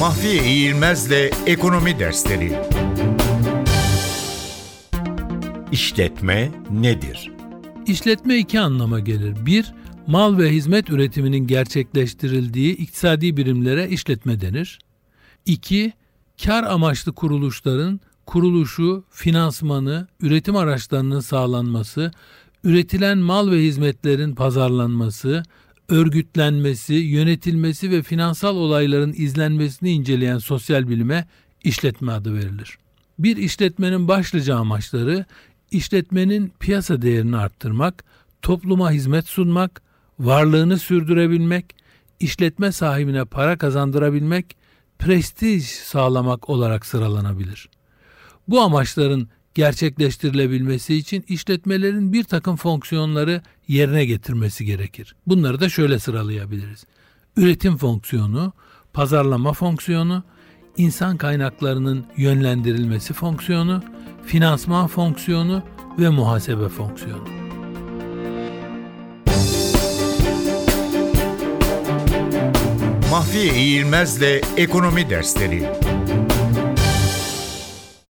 Mahfiye İğilmez'le Ekonomi Dersleri İşletme nedir? İşletme iki anlama gelir. Bir, mal ve hizmet üretiminin gerçekleştirildiği iktisadi birimlere işletme denir. İki, kar amaçlı kuruluşların kuruluşu, finansmanı, üretim araçlarının sağlanması, üretilen mal ve hizmetlerin pazarlanması, örgütlenmesi, yönetilmesi ve finansal olayların izlenmesini inceleyen sosyal bilime işletme adı verilir. Bir işletmenin başlıca amaçları işletmenin piyasa değerini arttırmak, topluma hizmet sunmak, varlığını sürdürebilmek, işletme sahibine para kazandırabilmek, prestij sağlamak olarak sıralanabilir. Bu amaçların gerçekleştirilebilmesi için işletmelerin bir takım fonksiyonları yerine getirmesi gerekir. Bunları da şöyle sıralayabiliriz. Üretim fonksiyonu, pazarlama fonksiyonu, insan kaynaklarının yönlendirilmesi fonksiyonu, finansman fonksiyonu ve muhasebe fonksiyonu. Mahfiye İğilmez'le Ekonomi Dersleri